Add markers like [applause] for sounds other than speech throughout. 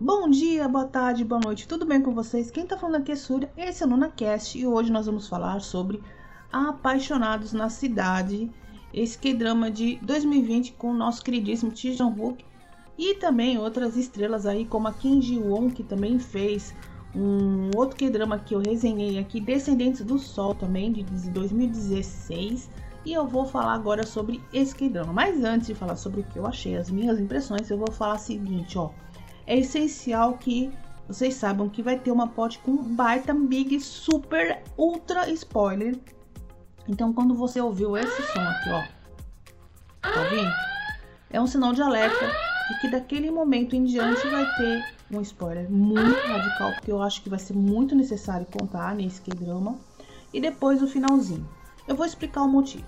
Bom dia, boa tarde, boa noite, tudo bem com vocês? Quem tá falando aqui é Súria, esse é o NunaCast e hoje nós vamos falar sobre Apaixonados na Cidade, esse K-drama de 2020 com o nosso queridíssimo Ji Jong-wook e também outras estrelas aí como a Kim Ji-won que também fez um outro K-drama que eu resenhei aqui, Descendentes do Sol também de 2016 e eu vou falar agora sobre esse K-drama. Mas antes de falar sobre o que eu achei, as minhas impressões, eu vou falar o seguinte, ó é essencial que vocês saibam que vai ter uma pote com baita, big, super, ultra spoiler. Então, quando você ouviu esse som aqui, ó, tá ouvindo? É um sinal de alerta de que daquele momento em diante vai ter um spoiler muito radical, porque eu acho que vai ser muito necessário contar nesse K-drama. E depois o finalzinho. Eu vou explicar o motivo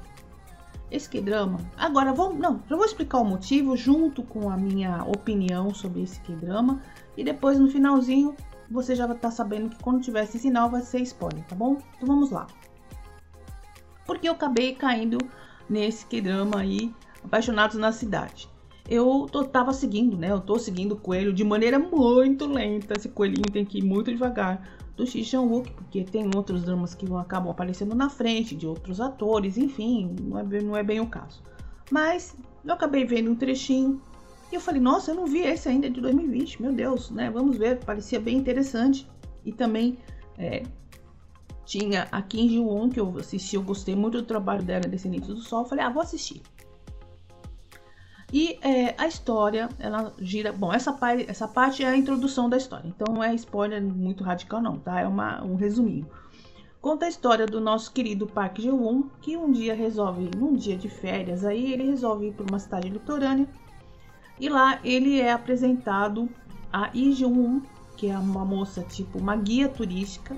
esse K-drama. Agora, vamos, não, eu vou explicar o motivo junto com a minha opinião sobre esse K-drama e depois no finalzinho você já vai estar tá sabendo que quando tiver esse sinal vai ser spoiler, tá bom? Então vamos lá. Porque eu acabei caindo nesse K-drama aí, Apaixonados na Cidade. Eu tô, tava seguindo, né? Eu tô seguindo o coelho de maneira muito lenta. Esse coelhinho tem que ir muito devagar do Ji Wook, porque tem outros dramas que acabam aparecendo na frente de outros atores, enfim, não é, não é bem o caso. Mas eu acabei vendo um trechinho e eu falei, nossa, eu não vi esse ainda de 2020, meu Deus, né? Vamos ver, parecia bem interessante. E também é, tinha a Kim Ji-won, que eu assisti, eu gostei muito do trabalho dela, Descendentes do Sol, eu falei, ah, vou assistir. E é, a história, ela gira. Bom, essa, parte, essa parte é a introdução da história, então não é spoiler muito radical, não, tá? É uma, um resuminho. Conta a história do nosso querido Park Ji-won, que um dia resolve, num dia de férias, aí ele resolve ir para uma cidade litorânea. E lá ele é apresentado a Jung-un, que é uma moça tipo uma guia turística,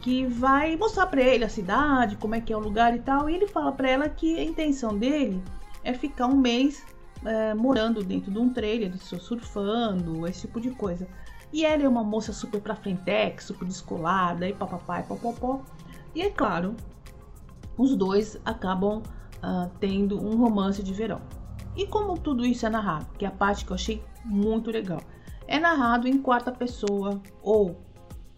que vai mostrar para ele a cidade, como é que é o lugar e tal. E ele fala para ela que a intenção dele é ficar um mês é, morando dentro de um trailer, surfando, esse tipo de coisa. E ela é uma moça super pra frentex, super descolada, e papapá e. E é claro, os dois acabam uh, tendo um romance de verão. E como tudo isso é narrado, que é a parte que eu achei muito legal, é narrado em quarta pessoa ou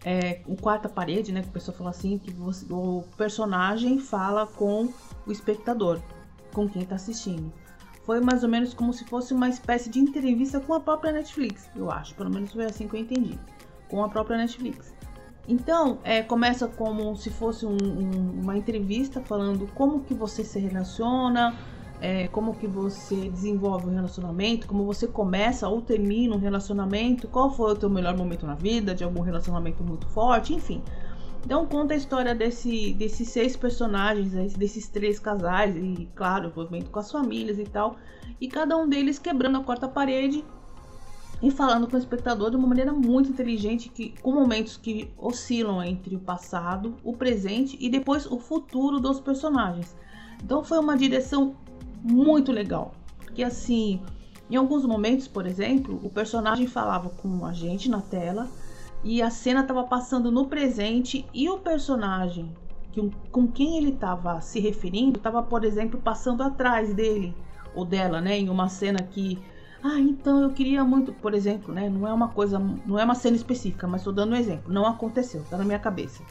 é, o quarta parede, né? Que a pessoa fala assim, que você, o personagem fala com o espectador, com quem está assistindo foi mais ou menos como se fosse uma espécie de entrevista com a própria Netflix, eu acho. Pelo menos foi assim que eu entendi. Com a própria Netflix. Então, é, começa como se fosse um, um, uma entrevista falando como que você se relaciona, é, como que você desenvolve um relacionamento, como você começa ou termina um relacionamento, qual foi o teu melhor momento na vida, de algum relacionamento muito forte, enfim. Então conta a história desse, desses seis personagens, desses três casais, e claro, envolvimento com as famílias e tal. E cada um deles quebrando a quarta parede e falando com o espectador de uma maneira muito inteligente, que, com momentos que oscilam entre o passado, o presente e depois o futuro dos personagens. Então foi uma direção muito legal. Porque assim, em alguns momentos, por exemplo, o personagem falava com a gente na tela e a cena estava passando no presente e o personagem que, com quem ele estava se referindo estava, por exemplo, passando atrás dele ou dela, né, em uma cena que ah, então eu queria muito, por exemplo, né, não é uma coisa, não é uma cena específica, mas estou dando um exemplo, não aconteceu, tá na minha cabeça.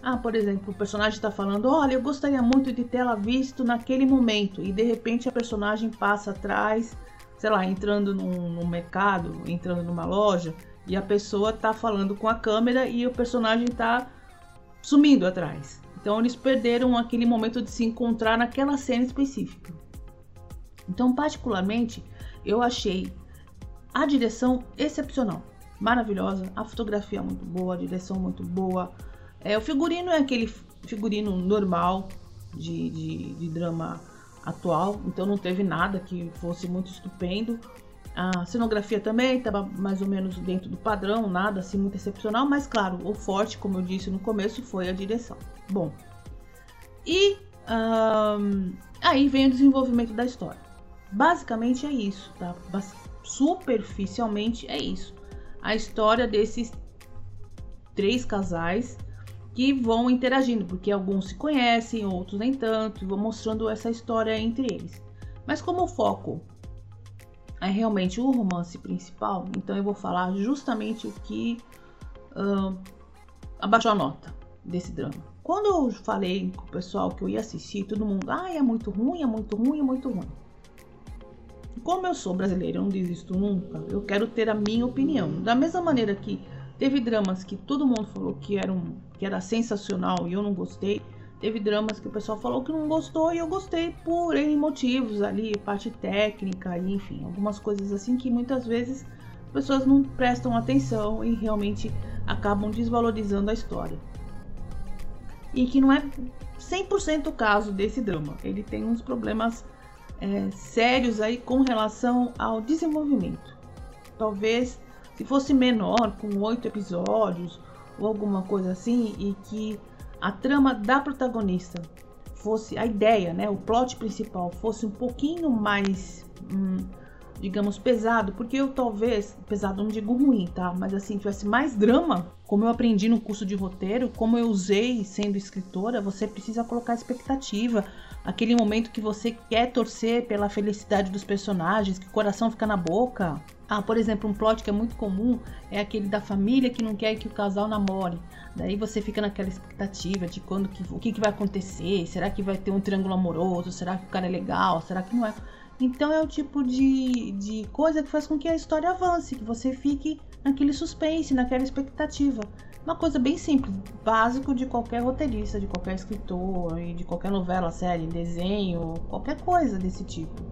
Ah, por exemplo, o personagem está falando: Olha, eu gostaria muito de tê-la visto naquele momento. E de repente a personagem passa atrás, sei lá, entrando num, num mercado, entrando numa loja, e a pessoa tá falando com a câmera e o personagem tá sumindo atrás. Então eles perderam aquele momento de se encontrar naquela cena específica. Então, particularmente, eu achei a direção excepcional, maravilhosa, a fotografia muito boa, a direção muito boa. É, o figurino é aquele figurino normal de, de, de drama atual, então não teve nada que fosse muito estupendo. A cenografia também estava mais ou menos dentro do padrão, nada assim muito excepcional, mas claro, o forte, como eu disse no começo, foi a direção. Bom, e um, aí vem o desenvolvimento da história. Basicamente é isso, tá? Superficialmente é isso. A história desses três casais que vão interagindo, porque alguns se conhecem, outros nem tanto, e vão mostrando essa história entre eles. Mas como o foco é realmente o romance principal, então eu vou falar justamente o que uh, abaixou a nota desse drama. Quando eu falei com o pessoal que eu ia assistir, todo mundo, ah, é muito ruim, é muito ruim, é muito ruim. Como eu sou brasileira, eu não desisto nunca, eu quero ter a minha opinião. Da mesma maneira que teve dramas que todo mundo falou que eram que era sensacional e eu não gostei. Teve dramas que o pessoal falou que não gostou e eu gostei por N motivos ali, parte técnica, enfim, algumas coisas assim que muitas vezes as pessoas não prestam atenção e realmente acabam desvalorizando a história. E que não é 100% o caso desse drama. Ele tem uns problemas é, sérios aí com relação ao desenvolvimento. Talvez se fosse menor, com oito episódios ou alguma coisa assim, e que a trama da protagonista fosse a ideia, né, o plot principal fosse um pouquinho mais, hum, digamos, pesado, porque eu talvez, pesado não digo ruim, tá, mas assim, tivesse mais drama, como eu aprendi no curso de roteiro, como eu usei sendo escritora, você precisa colocar expectativa, aquele momento que você quer torcer pela felicidade dos personagens, que o coração fica na boca, ah, por exemplo, um plot que é muito comum é aquele da família que não quer que o casal namore. Daí você fica naquela expectativa de quando que, o que, que vai acontecer, será que vai ter um triângulo amoroso, será que o cara é legal, será que não é? Então é o tipo de, de coisa que faz com que a história avance, que você fique naquele suspense, naquela expectativa. Uma coisa bem simples, básico de qualquer roteirista, de qualquer escritor, de qualquer novela, série, desenho, qualquer coisa desse tipo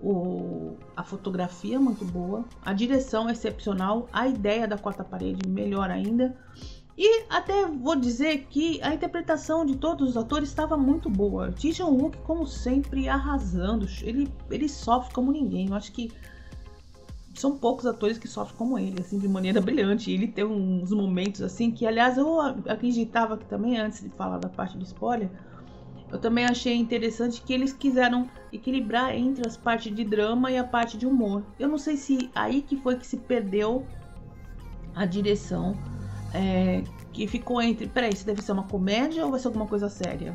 o, a fotografia é muito boa, a direção é excepcional, a ideia da quarta parede melhor ainda. E até vou dizer que a interpretação de todos os atores estava muito boa. Ji Wook, como sempre, arrasando. Ele, ele sofre como ninguém. Eu acho que são poucos atores que sofrem como ele, assim, de maneira [laughs] brilhante. Ele tem uns momentos assim que, aliás, eu acreditava que também, antes de falar da parte de spoiler, eu também achei interessante que eles quiseram equilibrar entre as partes de drama e a parte de humor. Eu não sei se aí que foi que se perdeu a direção, é, que ficou entre, peraí, isso deve ser uma comédia ou vai ser alguma coisa séria?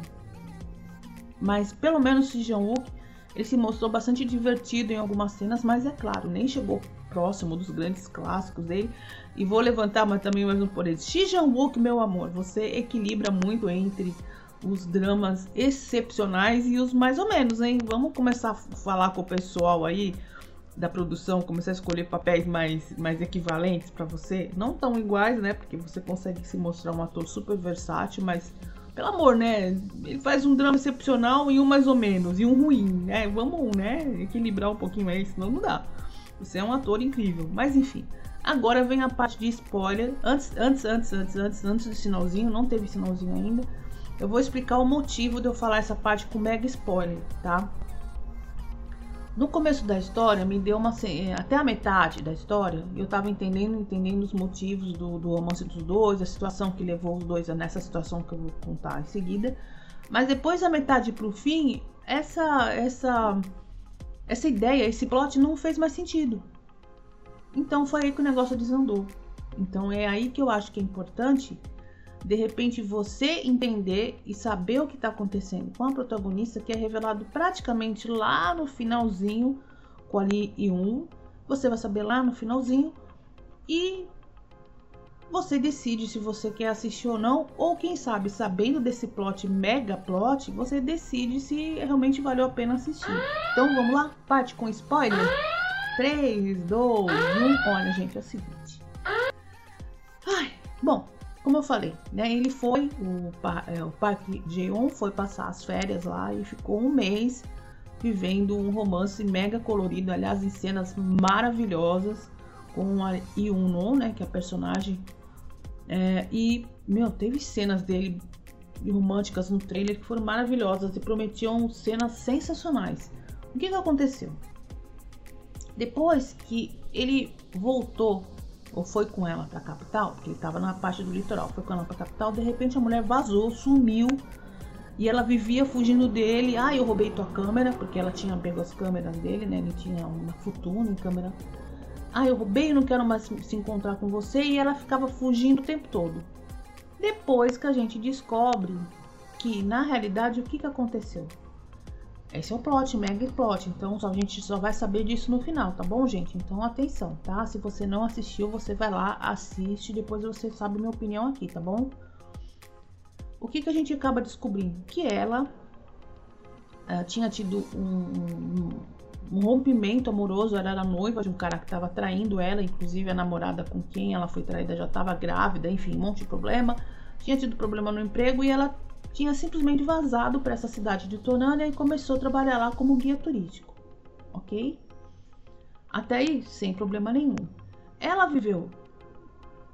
Mas pelo menos o Jean Wook, ele se mostrou bastante divertido em algumas cenas, mas é claro, nem chegou próximo dos grandes clássicos dele. E vou levantar mas também mais um por ele. Ji Wook, meu amor, você equilibra muito entre os dramas excepcionais e os mais ou menos, hein? Vamos começar a falar com o pessoal aí da produção, começar a escolher papéis mais, mais equivalentes para você. Não tão iguais, né? Porque você consegue se mostrar um ator super versátil, mas pelo amor, né? Ele faz um drama excepcional e um mais ou menos, e um ruim, né? Vamos, né? Equilibrar um pouquinho mais, senão não dá. Você é um ator incrível. Mas enfim. Agora vem a parte de spoiler. Antes, antes, antes, antes, antes, antes do sinalzinho, não teve sinalzinho ainda. Eu vou explicar o motivo de eu falar essa parte com mega spoiler, tá? No começo da história, me deu uma. Eh, até a metade da história, eu tava entendendo, entendendo os motivos do, do romance dos dois, a situação que levou os dois a nessa situação que eu vou contar em seguida. Mas depois da metade pro fim, essa, essa, essa ideia, esse plot não fez mais sentido. Então foi aí que o negócio desandou. Então é aí que eu acho que é importante de repente você entender e saber o que está acontecendo com a protagonista, que é revelado praticamente lá no finalzinho com ali e um, você vai saber lá no finalzinho e você decide se você quer assistir ou não, ou quem sabe, sabendo desse plot, mega plot, você decide se realmente valeu a pena assistir. Então vamos lá, parte com spoiler. 3, 2, 1. Olha, gente, é o seguinte. Como eu falei, né, ele foi, o, é, o Park Jeon foi passar as férias lá e ficou um mês vivendo um romance mega colorido, aliás, em cenas maravilhosas com a Yoon né, que é a personagem. É, e, meu, teve cenas dele românticas no trailer que foram maravilhosas e prometiam cenas sensacionais. O que, que aconteceu? Depois que ele voltou ou foi com ela para a capital, porque ele estava na parte do litoral, foi com ela para a capital, de repente a mulher vazou, sumiu e ela vivia fugindo dele. Ah, eu roubei tua câmera, porque ela tinha pego as câmeras dele, né? Ele tinha uma Futuna em câmera. Ah, eu roubei, não quero mais se encontrar com você. E ela ficava fugindo o tempo todo. Depois que a gente descobre que, na realidade, o que, que aconteceu? Esse é o plot, mega plot. Então a gente só vai saber disso no final, tá bom, gente? Então atenção, tá? Se você não assistiu, você vai lá, assiste, depois você sabe minha opinião aqui, tá bom? O que, que a gente acaba descobrindo? Que ela uh, tinha tido um, um, um, rompimento amoroso, ela era noiva de um cara que estava traindo ela, inclusive a namorada com quem ela foi traída já estava grávida, enfim, um monte de problema. Tinha tido problema no emprego e ela tinha simplesmente vazado para essa cidade de Torânia e começou a trabalhar lá como guia turístico, ok? Até aí, sem problema nenhum. Ela viveu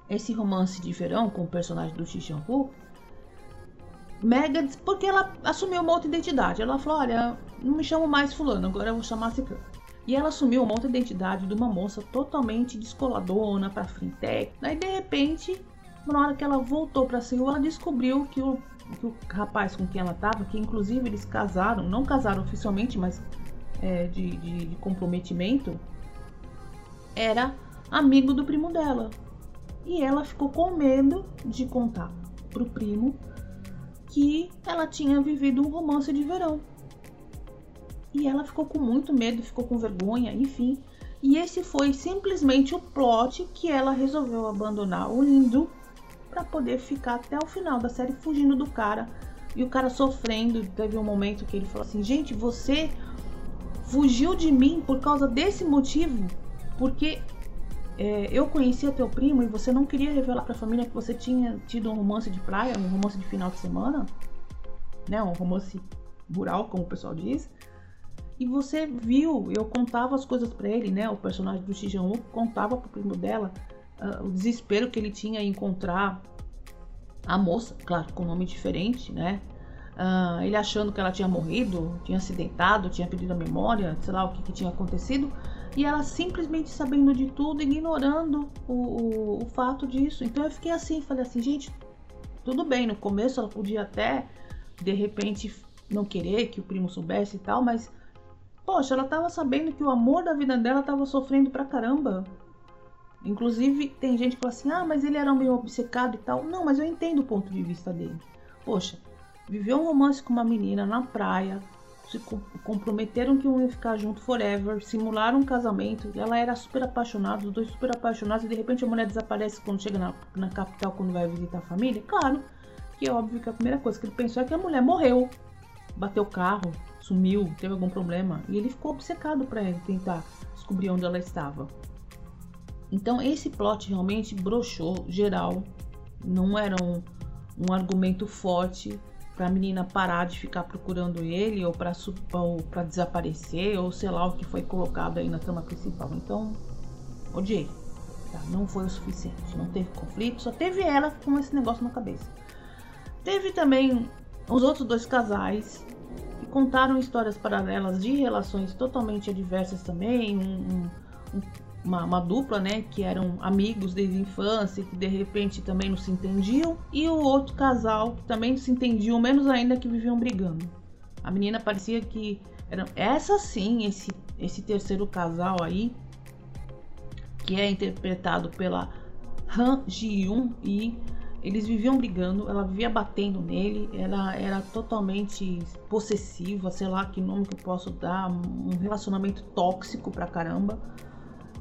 esse romance de verão com o personagem do Xixan Hu mega porque ela assumiu uma outra identidade. Ela falou: Olha, não me chamo mais Fulano, agora eu vou chamar Ciclano. E ela assumiu uma outra identidade de uma moça totalmente descoladona para fintech. Daí de repente, na hora que ela voltou para Seul, ela descobriu que o que o rapaz com quem ela estava, que inclusive eles casaram, não casaram oficialmente, mas é, de, de, de comprometimento, era amigo do primo dela. E ela ficou com medo de contar pro primo que ela tinha vivido um romance de verão. E ela ficou com muito medo, ficou com vergonha, enfim. E esse foi simplesmente o plot que ela resolveu abandonar o lindo para poder ficar até o final da série fugindo do cara e o cara sofrendo. Teve um momento que ele falou assim: "Gente, você fugiu de mim por causa desse motivo, porque é, eu conhecia teu primo e você não queria revelar para a família que você tinha tido um romance de praia, um romance de final de semana, né, um romance rural, como o pessoal diz." E você viu, eu contava as coisas para ele, né? O personagem do Shijan contava pro primo dela uh, o desespero que ele tinha em encontrar a moça, claro, com nome diferente, né? Uh, ele achando que ela tinha morrido, tinha acidentado, tinha perdido a memória, sei lá o que, que tinha acontecido, e ela simplesmente sabendo de tudo, ignorando o, o, o, fato disso. Então eu fiquei assim, falei assim, gente, tudo bem, no começo ela podia até, de repente, não querer que o primo soubesse e tal, mas, poxa, ela tava sabendo que o amor da vida dela tava sofrendo pra caramba. Inclusive, tem gente que fala assim: ah, mas ele era meio obcecado e tal. Não, mas eu entendo o ponto de vista dele. Poxa, viveu um romance com uma menina na praia, se comprometeram que iam ficar junto forever, simularam um casamento, ela era super apaixonada, os dois super apaixonados, e de repente a mulher desaparece quando chega na, na capital, quando vai visitar a família. Claro que é óbvio que a primeira coisa que ele pensou é que a mulher morreu, bateu o carro, sumiu, teve algum problema, e ele ficou obcecado para tentar descobrir onde ela estava. Então esse plot realmente broxou geral, não era um, um argumento forte para a menina parar de ficar procurando ele ou para desaparecer ou sei lá o que foi colocado aí na trama principal. Então, odiei. Tá? Não foi o suficiente, não teve conflito, só teve ela com esse negócio na cabeça. Teve também os outros dois casais que contaram histórias paralelas de relações totalmente adversas também, um, um, uma, uma, dupla, né, que eram amigos desde a infância, que de repente também não se entendiam, e o outro casal que também se entendiam, menos ainda que viviam brigando. A menina parecia que era essa sim, esse esse terceiro casal aí, que é interpretado pela Han Ji-yoon e eles viviam brigando, ela vivia batendo nele, ela era totalmente possessiva, sei lá que nome que eu posso dar, um relacionamento tóxico pra caramba.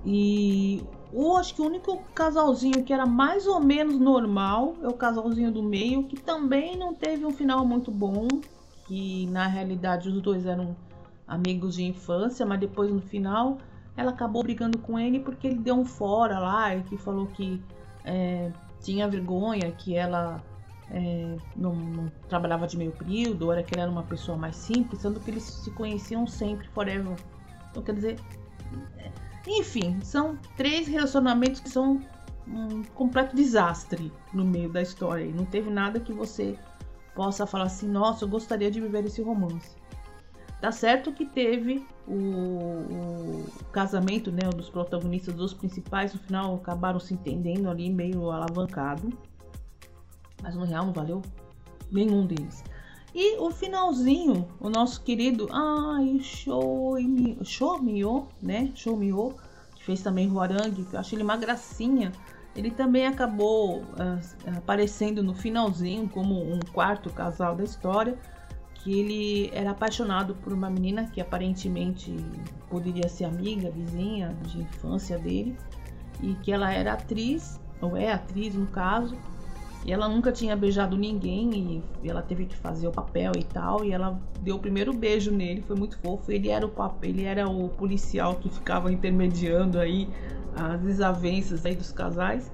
E o acho que o único casalzinho que era mais ou menos normal é o casalzinho do meio, que também não teve um final muito bom, que na realidade os dois eram amigos de infância, mas depois no final ela acabou brigando com ele porque ele deu um fora lá e que falou que é, tinha vergonha, que ela é, não, não, trabalhava de meio período, era que ele era uma pessoa mais simples, sendo que eles se conheciam sempre, forever. Então quer dizer, enfim, são três relacionamentos que são um completo desastre no meio da história. E não teve nada que você possa falar assim, nossa, eu gostaria de viver esse romance. Tá certo que teve o, o, casamento né, dos protagonistas, dos principais, no final acabaram se entendendo ali, meio alavancado. Mas no real não valeu nenhum deles. E o finalzinho, o nosso querido, ai, Shoumio, né? Shoumio, que fez também Huarang, que eu acho ele uma gracinha. Ele também acabou uh, aparecendo no finalzinho como um quarto casal da história, que ele era apaixonado por uma menina que aparentemente poderia ser amiga, vizinha de infância dele, e que ela era atriz, ou é atriz no caso, e ela nunca tinha beijado ninguém e ela teve que fazer o papel e tal, e ela deu o primeiro beijo nele, foi muito fofo. Ele era o ele era o policial que ficava intermediando aí as desavenças aí dos casais.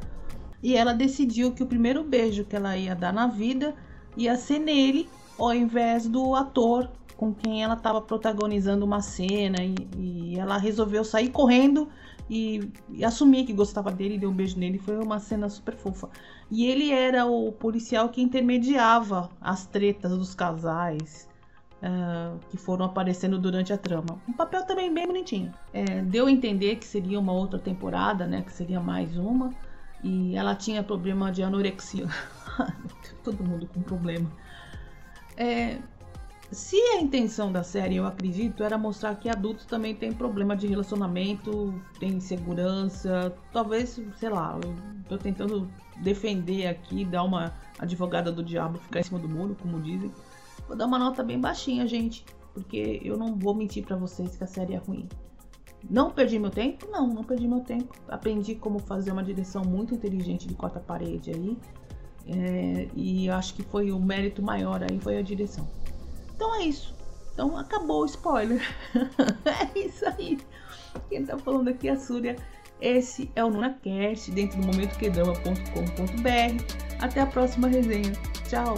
E ela decidiu que o primeiro beijo que ela ia dar na vida ia ser nele, ao invés do ator com quem ela estava protagonizando uma cena. E, e, ela resolveu sair correndo e, e assumir que gostava dele, deu um beijo nele. Foi uma cena super fofa. E ele era o policial que intermediava as tretas dos casais. Uh, que foram aparecendo durante a trama. Um papel também bem bonitinho. É, deu a entender que seria uma outra temporada, né? Que seria mais uma. E ela tinha problema de anorexia. [laughs] Todo mundo com problema. É, se a intenção da série, eu acredito, era mostrar que adultos também têm problema de relacionamento, tem insegurança, talvez, sei lá, eu tô tentando defender aqui, dar uma advogada do diabo, ficar em cima do muro, como dizem. Vou dar uma nota bem baixinha, gente, porque eu não vou mentir para vocês que a série é ruim. Não perdi meu tempo? Não, não perdi meu tempo. Aprendi como fazer uma direção muito inteligente de corta-parede aí. É, e acho que foi o mérito maior aí foi a direção. Então é isso. Então acabou o spoiler. [laughs] é isso aí. Quem tá falando aqui é a Súria. Esse é o NunaCast, dentro do momentoquedama.com.br. Até a próxima resenha. Tchau!